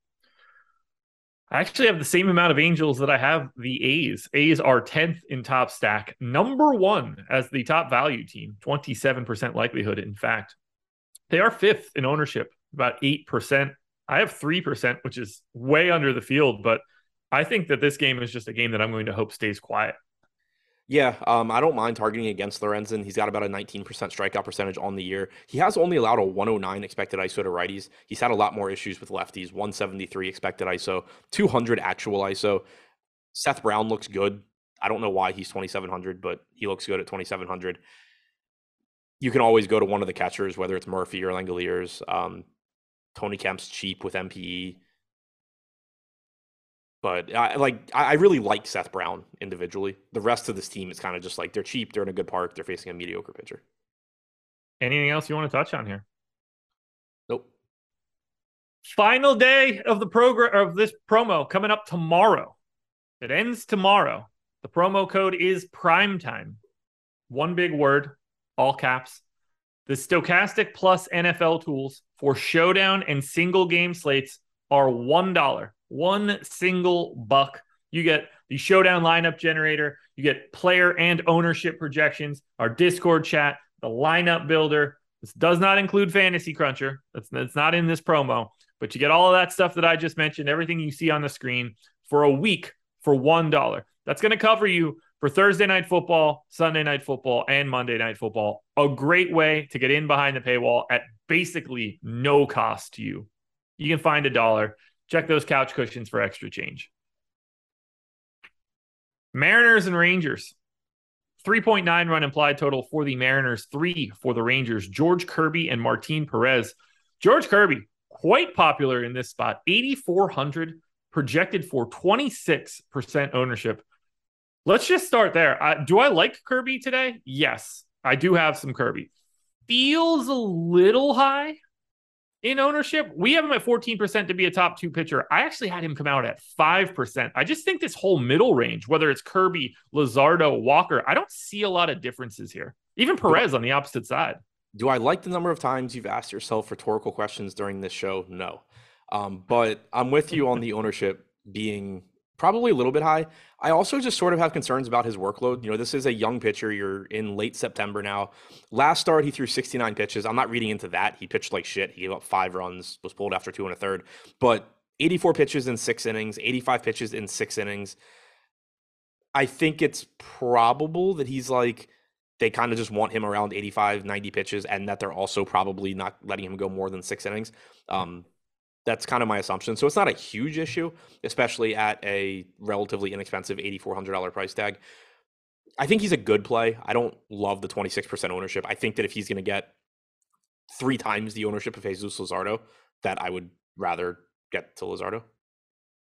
I actually have the same amount of Angels that I have the A's. A's are 10th in top stack, number one as the top value team, 27% likelihood. In fact, they are fifth in ownership, about 8%. I have 3%, which is way under the field, but I think that this game is just a game that I'm going to hope stays quiet. Yeah, um, I don't mind targeting against Lorenzen. He's got about a 19% strikeout percentage on the year. He has only allowed a 109 expected ISO to righties. He's had a lot more issues with lefties. 173 expected ISO, 200 actual ISO. Seth Brown looks good. I don't know why he's 2700, but he looks good at 2700. You can always go to one of the catchers, whether it's Murphy or Langeliers. Um, Tony Kemp's cheap with MPE. But I like I really like Seth Brown individually. The rest of this team is kind of just like they're cheap, they're in a good park, they're facing a mediocre pitcher. Anything else you want to touch on here? Nope. Final day of the program of this promo coming up tomorrow. It ends tomorrow. The promo code is prime time. One big word, all caps. The Stochastic Plus NFL tools for showdown and single game slates are $1 one single buck. You get the showdown lineup generator, you get player and ownership projections, our Discord chat, the lineup builder. This does not include Fantasy Cruncher. That's, that's not in this promo, but you get all of that stuff that I just mentioned, everything you see on the screen for a week for $1. That's going to cover you for Thursday night football, Sunday night football, and Monday night football. A great way to get in behind the paywall at basically no cost to you. You can find a dollar Check those couch cushions for extra change. Mariners and Rangers. 3.9 run implied total for the Mariners, three for the Rangers. George Kirby and Martin Perez. George Kirby, quite popular in this spot, 8,400, projected for 26% ownership. Let's just start there. Uh, do I like Kirby today? Yes, I do have some Kirby. Feels a little high in ownership. We have him at 14% to be a top two pitcher. I actually had him come out at 5%. I just think this whole middle range, whether it's Kirby, Luzardo, Walker, I don't see a lot of differences here. Even Perez on the opposite side. Do I like the number of times you've asked yourself rhetorical questions during this show? No. Um, but I'm with you on the ownership being probably a little bit high. I also just sort of have concerns about his workload. You know, this is a young pitcher. You're in late September now. Last start, he threw 69 pitches. I'm not reading into that. He pitched like shit. He gave up five runs, was pulled after two and a third. But 84 pitches in six innings, 85 pitches in six innings. I think it's probable that he's like, they kind of just want him around 85, 90 pitches, and that they're also probably not letting him go more than six innings. Um, that's kind of my assumption. So it's not a huge issue, especially at a relatively inexpensive $8,400 price tag. I think he's a good play. I don't love the 26% ownership. I think that if he's going to get three times the ownership of Jesus Luzardo, that I would rather get to Luzardo.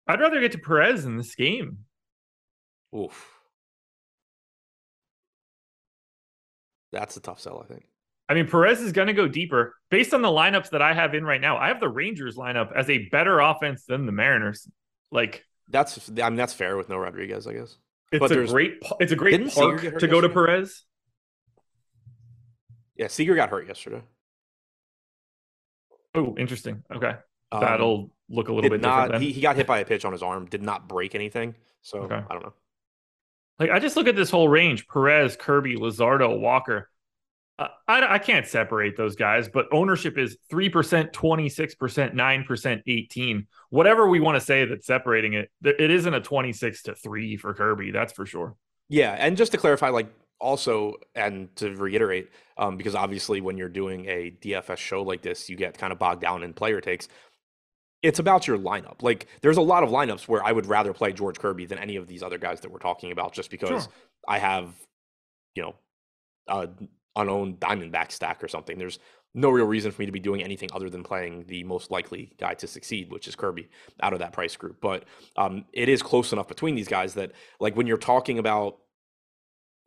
I'd rather get to Perez in this game. Oof. That's a tough sell, I think. I mean, Perez is going to go deeper based on the lineups that I have in right now. I have the Rangers lineup as a better offense than the Mariners. Like that's, I mean, that's fair with no Rodriguez, I guess. It's but a great, it's a great park to yesterday? go to Perez. Yeah, Seager got hurt yesterday. Oh, interesting. Okay, um, that'll look a little bit not, different. He, he got hit by a pitch on his arm. Did not break anything. So okay. I don't know. Like I just look at this whole range: Perez, Kirby, Luzardo, Walker I, I can't separate those guys, but ownership is 3%, 26%, 9%, 18. Whatever we want to say that's separating it, it isn't a 26 to 3 for Kirby, that's for sure. Yeah, and just to clarify, like also, and to reiterate, um, because obviously when you're doing a DFS show like this, you get kind of bogged down in player takes. It's about your lineup. Like, there's a lot of lineups where I would rather play George Kirby than any of these other guys that we're talking about, just because sure. I have, you know, a unowned Diamondback stack or something. There's no real reason for me to be doing anything other than playing the most likely guy to succeed, which is Kirby out of that price group. But um, it is close enough between these guys that, like, when you're talking about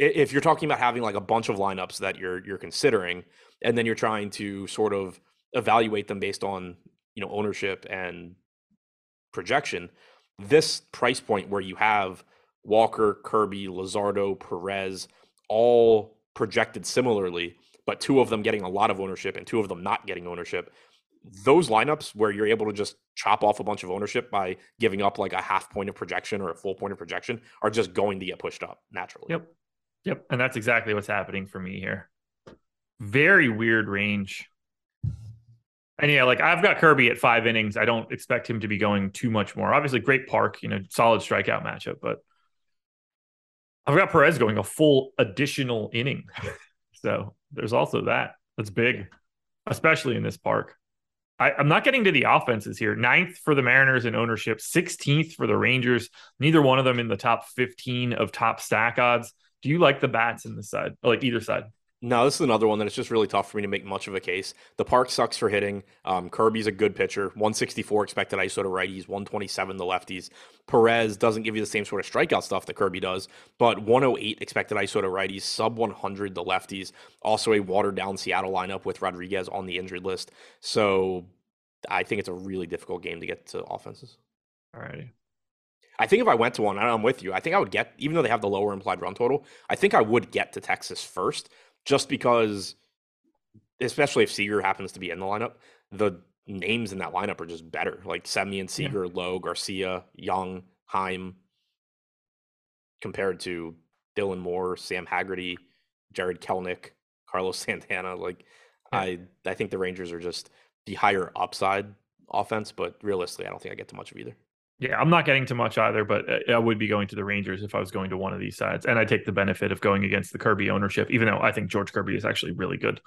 if you're talking about having like a bunch of lineups that you're you're considering and then you're trying to sort of evaluate them based on you know ownership and projection this price point where you have walker kirby Luzardo, perez all projected similarly but two of them getting a lot of ownership and two of them not getting ownership those lineups where you're able to just chop off a bunch of ownership by giving up like a half point of projection or a full point of projection are just going to get pushed up naturally yep Yep. And that's exactly what's happening for me here. Very weird range. And yeah, like I've got Kirby at five innings. I don't expect him to be going too much more. Obviously, great park, you know, solid strikeout matchup, but I've got Perez going a full additional inning. so there's also that. That's big, especially in this park. I, am not getting to the offenses here. Ninth for the Mariners in ownership, 16th for the Rangers. Neither one of them in the top 15 of top stack odds. Do you like the bats in this side, like either side? No, this is another one that it's just really tough for me to make much of a case. The park sucks for hitting. Um, Kirby's a good pitcher. 164 expected ISO to righties, 127 to lefties. Perez doesn't give you the same sort of strikeout stuff that Kirby does, but 108 expected ISO to righties, sub 100 to lefties. Also a watered down Seattle lineup with Rodriguez on the injured list. So I think it's a really difficult game to get to offenses. All righty. I think if I went to one, I'm with you. I think I would get, even though they have the lower implied run total, I think I would get to Texas first, just because, especially if Seager happens to be in the lineup, the names in that lineup are just better. Like Semien, Seager, yeah. Lowe, Garcia, Young, Heim, compared to Dylan Moore, Sam Haggerty, Jarred Kelenic, Carlos Santana. Like yeah. I, I think the Rangers are just the higher upside offense, but realistically, I don't think I get to much of either. Yeah, I'm not getting to much either, but uh, I would be going to the Rangers if I was going to one of these sides. And I take the benefit of going against the Kirby ownership, even though I think George Kirby is actually really good.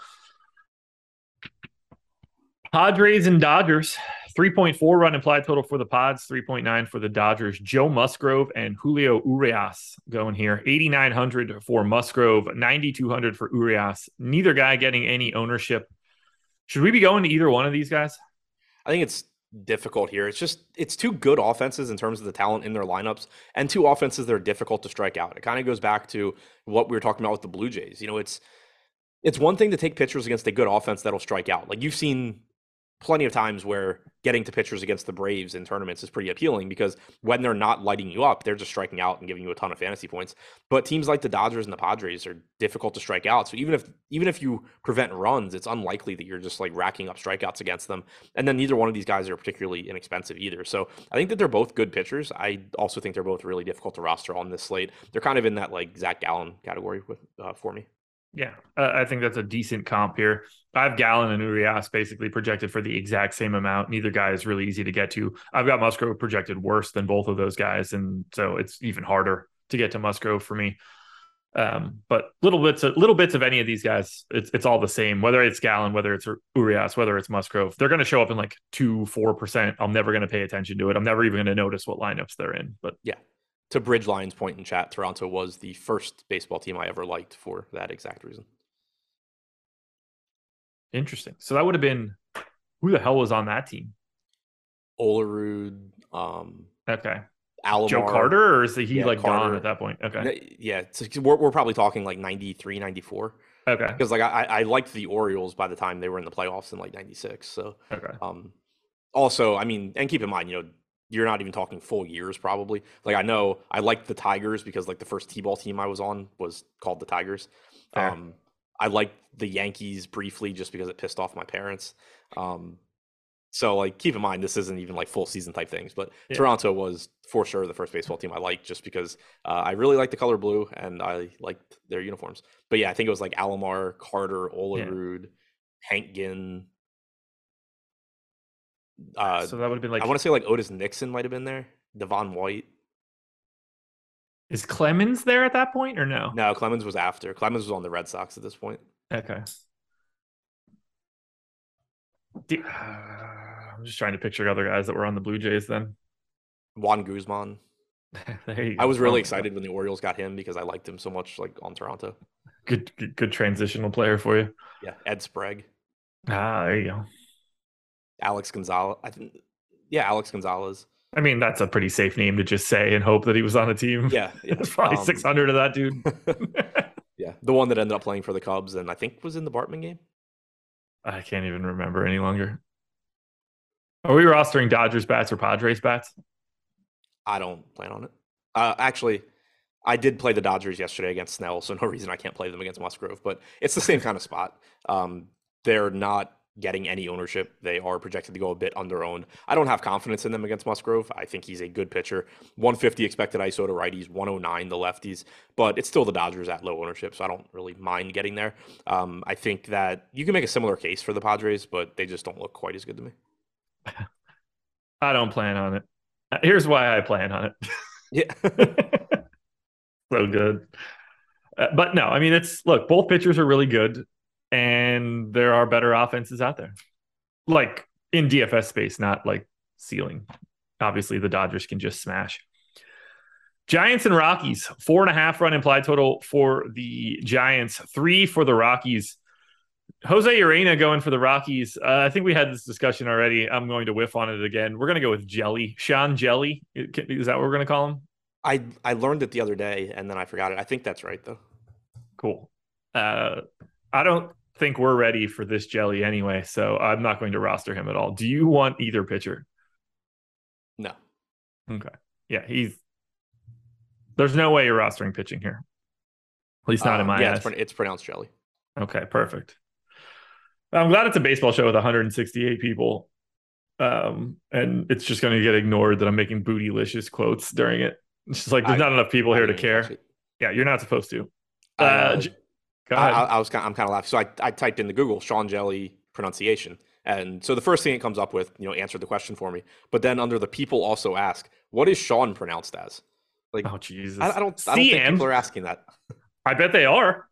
Padres and Dodgers, 3.4 run implied total for the Pods, 3.9 for the Dodgers. Joe Musgrove and Julio Urias going here. 8,900 for Musgrove, 9,200 for Urias. Neither guy getting any ownership. Should we be going to either one of these guys? I think it's difficult here. It's just it's two good offenses in terms of the talent in their lineups and two offenses that are difficult to strike out. It kind of goes back to what we were talking about with the Blue Jays. You know, it's it's one thing to take pitchers against a good offense that'll strike out. Like you've seen plenty of times where getting to pitchers against the Braves in tournaments is pretty appealing because when they're not lighting you up, they're just striking out and giving you a ton of fantasy points. But teams like the Dodgers and the Padres are difficult to strike out. So even if even if you prevent runs, it's unlikely that you're just like racking up strikeouts against them. And then neither one of these guys are particularly inexpensive either. So I think that they're both good pitchers. I also think they're both really difficult to roster on this slate. They're kind of in that like Zach Gallen category with uh, for me. Yeah, uh, I think that's a decent comp here. I have Gallen and Urias basically projected for the exact same amount. Neither guy is really easy to get to. I've got Musgrove projected worse than both of those guys, and so it's even harder to get to Musgrove for me. Um, but little bits, of, little bits of any of these guys, it's it's all the same. Whether it's Gallen, whether it's Urias, whether it's Musgrove, they're going to show up in like two, four percent. I'm never going to pay attention to it. I'm never even going to notice what lineups they're in. But yeah, to Bridge Lions point in chat, Toronto was the first baseball team I ever liked for that exact reason. Interesting. So that would have been who the hell was on that team? Olerud. Um, okay. Alomar, Joe Carter, or is he yeah, like Carter. gone at that point? Okay. Yeah, we're, we're probably talking like 93, 94. Okay. Because like I, I liked the Orioles by the time they were in the playoffs in like 96. So okay. Um, also, I mean, and keep in mind, you know, you're not even talking full years probably. Like I know I liked the Tigers because like the first T-ball team I was on was called the Tigers. Fair. Um, I liked the Yankees briefly just because it pissed off my parents. Um, So like keep in mind this isn't even like full season type things, but Yeah. Toronto was for sure the first baseball team I liked just because uh, I really liked the color blue and I liked their uniforms. But yeah, I think it was like Alomar, Carter, Olerud, Hentgen. Uh, so that would have been like I want to say like Otis Nixon might have been there. Devon White. is Clemens there at that point or no? No, Clemens was after. Clemens was on the Red Sox at this point. Okay. Do- I'm just trying to picture other guys that were on the Blue Jays then. Juan Guzman. there you I was really excited when the Orioles got him because I liked him so much, like on Toronto. Good, good, good transitional player for you. Yeah, Ed Sprague, Ah, there you go. Alex Gonzalez. I think, yeah, Alex Gonzalez. I mean, that's a pretty safe name to just say and hope that he was on a team. Yeah, yeah. There's probably um, 600 of that dude. yeah, the one that ended up playing for the Cubs and I think was in the Bartman game. I can't even remember any longer. Are we rostering Dodgers bats or Padres bats? I don't plan on it. Uh, actually, I did play the Dodgers yesterday against Snell, so no reason I can't play them against Musgrove. But it's the same kind of spot. Um, they're not getting any ownership. They are projected to go a bit under owned. I don't have confidence in them against Musgrove. I think he's a good pitcher. 150 expected ISO to righties, 109 the lefties, but it's still the Dodgers at low ownership, so I don't really mind getting there. Um, I think that you can make a similar case for the Padres, but they just don't look quite as good to me. I don't plan on it. Uh, Here's why I plan on it. Yeah. so good. Uh, but no, I mean, it's look, both pitchers are really good, and there are better offenses out there, like in DFS space, not like ceiling. Obviously, the Dodgers can just smash. Giants and Rockies, four and a half run implied total for the Giants, three for the Rockies. Jose Urena going for the Rockies. Uh, I think we had this discussion already. I'm going to whiff on it again. We're going to go with Hjelle. Sean Hjelle. Is that what we're going to call him? I, I learned it the other day and then I forgot it. I think that's right, though. Cool. Uh, I don't think we're ready for this jelly anyway, so I'm not going to roster him at all. Do you want either pitcher? No. Okay. Yeah, he's. There's no way you're rostering pitching here. At least not in Um, my yeah, eyes. it's, it's pronounced jelly. Okay, perfect. I'm glad it's a baseball show with 168 people. Um, and it's just going to get ignored that I'm making bootylicious quotes during it. It's just like there's I- not enough people I here to didn't even catch care. Yeah, you're not supposed to. Uh, Uh, I. I, I was kind of, I'm kind of laughing. So I, I typed the Google Sean Hjelle pronunciation. And so the first thing it comes up with, you know, answered the question for me. But then under the people also ask, what is Sean pronounced as? Like, oh Jesus! I, I don't, I don't think people are asking that. I bet they are.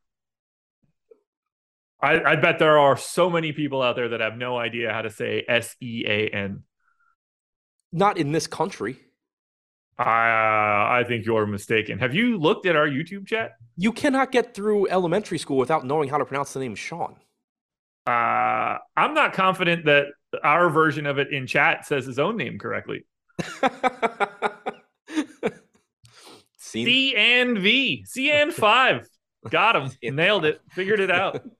I, I bet there are so many people out there that have no idea how to say S E A N. Not in this country. I I think you're mistaken. Have you looked at our YouTube chat? You cannot get through elementary school without knowing how to pronounce the name Sean. Uh, I'm not confident that our version of it in chat says his own name correctly. C and V, C and five, got him, nailed it, figured it out.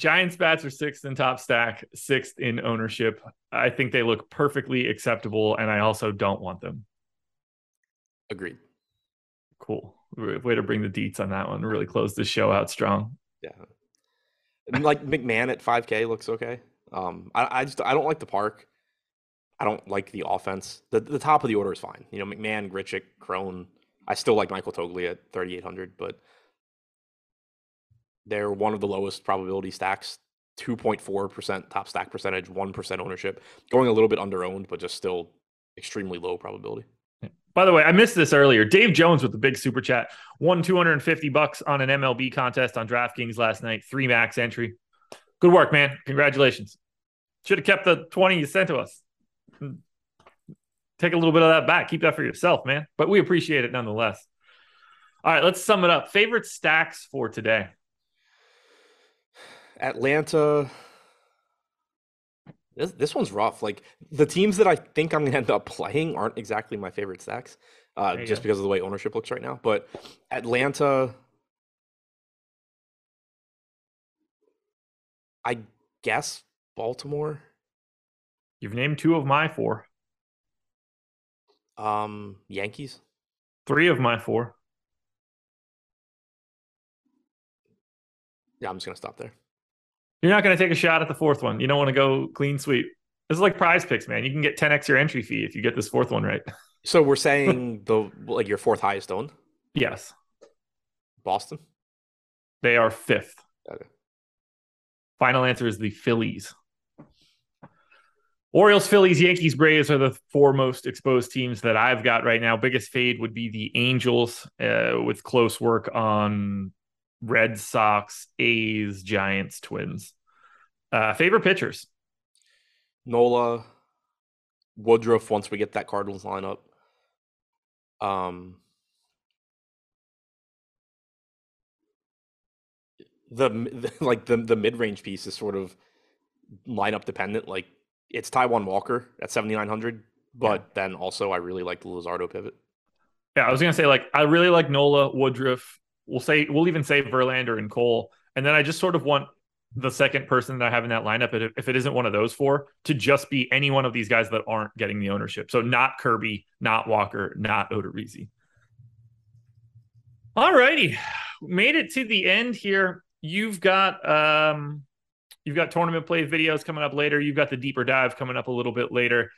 Giants bats are sixth in top stack, sixth in ownership. I think they look perfectly acceptable, and I also don't want them. Agreed. Cool. Way to bring the deets on that one. Really close the show out strong. Yeah. And like McMahon at 5K looks okay. Um, I, I just I don't like the park. I don't like the offense. The the top of the order is fine. You know, McMahon, Grichuk, Cron. I still like Michael Toglia at 3,800, but they're one of the lowest probability stacks. 2.4% top stack percentage, 1% ownership, going a little bit under owned, but just still extremely low probability. By the way, I missed this earlier. Dave Jones with the big super chat won 250 bucks on an MLB contest on DraftKings last night. Three max entry. Good work, man. Congratulations. Should have kept the 20 you sent to us. Hmm. Take a little bit of that back. Keep that for yourself, man. But we appreciate it nonetheless. All right, let's sum it up. Favorite stacks for today. Atlanta. This, this one's rough. Like the teams that I think I'm gonna end up playing aren't exactly my favorite stacks, uh, just go. because of the way ownership looks right now. But Atlanta, I guess Baltimore, You've named two of my four, um, Yankees. three of my four. Yeah, I'm just gonna stop there. You're not going to take a shot at the fourth one. You don't want to go clean sweep. This is like PrizePicks, man. You can get 10x your entry fee if you get this fourth one right. So we're saying the like your fourth highest owned? Yes. Boston? They are fifth. Okay. Final answer is the Phillies. Orioles, Phillies, Yankees, Braves are the four most exposed teams that I've got right now. Biggest fade would be the Angels, uh, with close work on Red Sox, A's, Giants, Twins. Uh, favorite pitchers? Nola, Woodruff. Once we get that Cardinals lineup, um, the, the like the the mid range piece is sort of lineup dependent. Like it's Taijuan Walker at seventy nine hundred, but yeah. then also I really like the Luzardo pivot. Yeah, I was gonna say like I really like Nola Woodruff. We'll say we'll even say Verlander and Cole, and then I just sort of want the second person that I have in that lineup, if it isn't one of those four, to just be any one of these guys that aren't getting the ownership. So not Kirby, not Walker, not Odorizzi. All righty, made it to the end here. You've got um, you've got tournament play videos coming up later. You've got the deeper dive coming up a little bit later.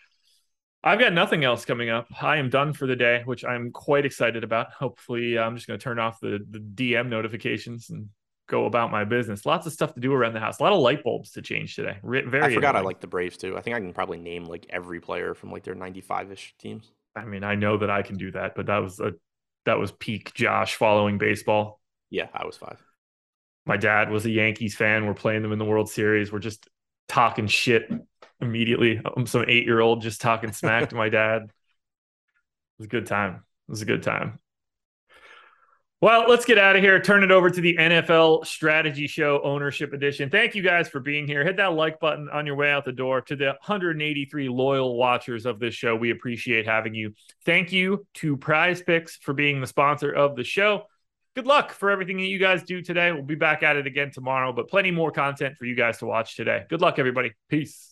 I've got nothing else coming up. I am done for the day, which I'm quite excited about. Hopefully, uh, I'm just going to turn off the the DM notifications and go about my business. Lots of stuff to do around the house. A lot of light bulbs to change today. Very. I forgot annoying. I like the Braves too. I think I can probably name like every player from like their 95 ish teams. I mean, I know that I can do that, but that was a that was peak Josh following baseball. Yeah, I was five. My dad was a Yankees fan. We're playing them in the World Series. We're just talking shit immediately. I'm some eight year old just talking smack to my dad. It was a good time. It was a good time. Well, let's get out of here. Turn it over to the NFL Strategy Show Ownership Edition. Thank you guys for being here. Hit that like button on your way out the door. To the 183 loyal watchers of this show, we appreciate having you. Thank you to PrizePicks for being the sponsor of the show. Good luck for everything that you guys do today. We'll be back at it again tomorrow, but plenty more content for you guys to watch today. Good luck, everybody. Peace.